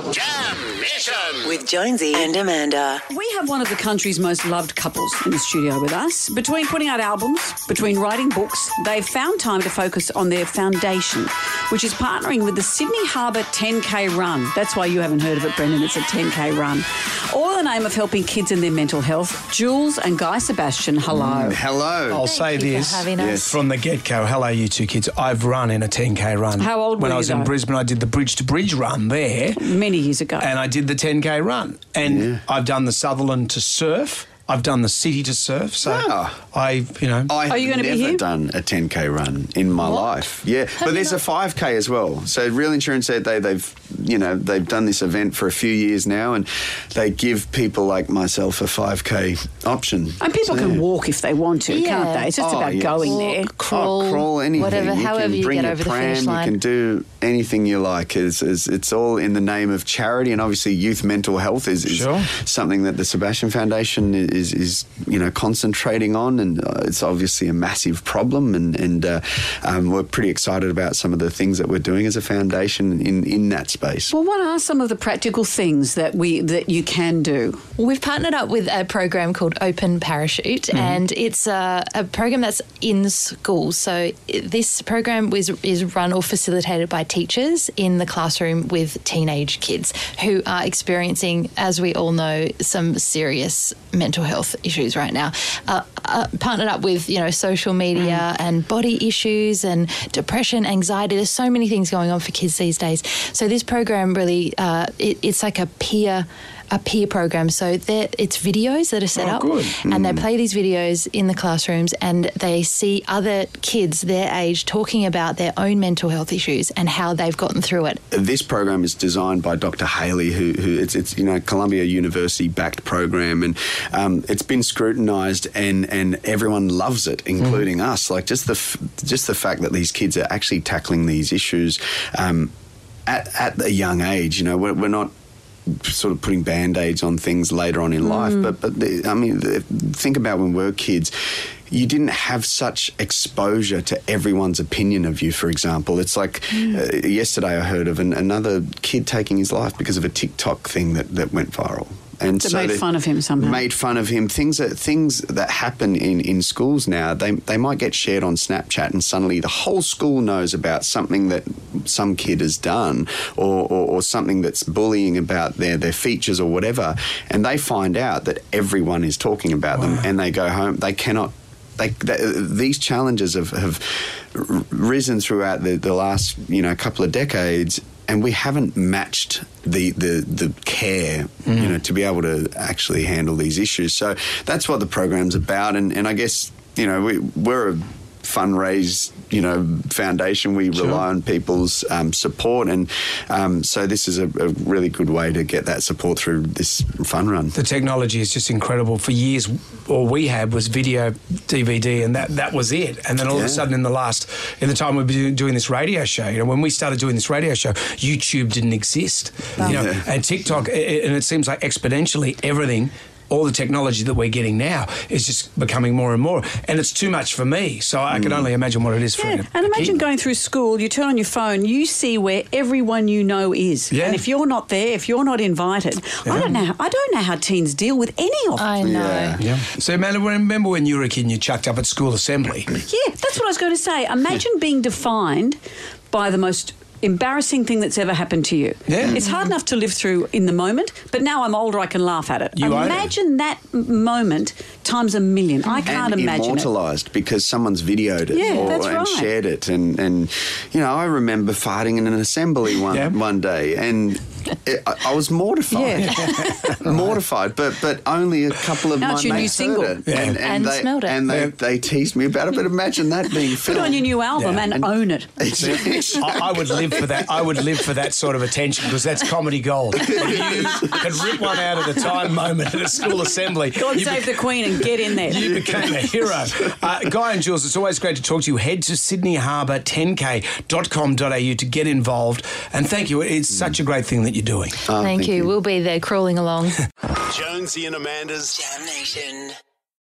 Jam Nation with Jonesy and Amanda. We have one of the country's most loved couples in the studio with us. Between putting out albums, between writing books, they've found time to focus on their foundation, which is partnering with the Sydney Harbour 10K Run. That's why you haven't heard of it, Brendan. It's a 10K run. All in the name of helping kids in their mental health. Jules and Guy Sebastian, hello. Mm, hello. I'll say you for this having us. Yes. from the get go. Hello, you two kids. I've run in a 10k run. How old When were I you, was in though? Brisbane, I did the bridge to bridge run there, Many years ago. and I did the 10k run. And I've done the Sutherland to surf. I've done the city to surf. So Wow. I, you know, I Are you have gonna be never here? done a 10k run in my life. Yeah, but there's a 5k as well. So Real Insurance said they, they've you know they've done this event for a few years now, and they give people like myself a 5k option. and people So, can yeah. walk if they want to, can't they? It's just Oh, about yes. going Walk, there. crawl, oh, crawl anything. whatever, you however can you bring get your over the finish line. You can do anything you like. It's, it's, it's all in the name of charity, and obviously youth mental health is, is Sure. something that the Sebastian Foundation is, is you know concentrating on, and uh, it's obviously a massive problem. And, and uh, um, we're pretty excited about some of the things that we're doing as a foundation in, in that space. Well, what are some of the practical things that we that you can do? Well, we've partnered up with a program called Open Parachute, Mm-hmm. and it's a, a program that's in schools. So this program was, is run or facilitated by teachers in the classroom with teenage kids who are experiencing, as we all know, some serious mental health issues right now. Uh, uh, partnered up with you know social media and body issues and depression, anxiety. There's so many things going on for kids these days. So this program really, uh, it, it's like a peer a peer program. So it's videos that are set Oh, up, good. and they play these videos in the classrooms, and they see other kids their age talking about their own mental health issues and how they've gotten through it. This program is designed by Dr. Hayley, who, who it's, it's you know Columbia University backed program, and um, it's been scrutinised, and and everyone loves it, including us. Like just the f- just the fact that these kids are actually tackling these issues um, at at a young age. You know, we're, we're not sort of putting band-aids on things later on in life but but the, i mean the, think about when we were kids you didn't have such exposure to everyone's opinion of you for example. It's like uh, yesterday i heard of an, another kid taking his life because of a tiktok thing that, that went viral and That made fun of him somehow. Made fun of him. Things that things that happen in, in schools now, they they might get shared on Snapchat, and suddenly the whole school knows about something that some kid has done, or, or, or something that's bullying about their their features or whatever, and they find out that everyone is talking about them, and they go home. They cannot they, th these challenges have, have risen throughout the, the last you know couple of decades, and we haven't matched the the, the care you mm. know to be able to actually handle these issues. So that's what the program's about, and, and I guess you know we, we're a fundraise you know foundation. We rely on people's um, support, and um, so this is a, a really good way to get that support through this fun run. the technology is just incredible. For years, all we had was video, DVD, and that, that was it. And then all of a sudden, in the last, in the time we've been doing this radio show, you know, when we started doing this radio show, YouTube didn't exist. You know, Yeah. and TikTok, and it seems like exponentially everything. All the technology that we're getting now is just becoming more and more, and it's too much for me. So I can mm. only imagine what it is for. Yeah, and imagine kid. going through school, you turn on your phone, you see where everyone you know is. Yeah. And if you're not there, if you're not invited, I don't know I don't know how teens deal with any of it. I know. Yeah. Yeah. So, Amanda, remember when you were a kid and you chucked up at school assembly? Yeah, that's what I was going to say. Imagine being defined by the most embarrassing thing that's ever happened to you. Yeah. It's hard enough to live through in the moment, but now I'm older, I can laugh at it. You own it. imagine that moment times a million. I can't and imagine it. immortalized because someone's videoed it Yeah, or, that's and right. shared it and and you know I remember farting in an assembly one Yeah. one day and it, I, I was mortified Yeah. mortified but but only a couple of Now my it's your new mates single. heard it Yeah. and, And they, smelled it. and they, Yeah. they teased me about it but imagine that being Put on your new album Yeah. and, And- own it. It's- I, I would live for that. I would live for that sort of attention because that's comedy gold. If you could rip one out at a time moment at a school assembly. God you save the Queen and get in there. You became a hero. Uh, Guy and Jules, it's always great to talk to you. Head to Sydney sydneyharbour10k.com.au to get involved. And thank you. It's such a great thing that you're doing. Ah, thank, you. We'll be there crawling along. Jonesy and Amanda's Jam Nation.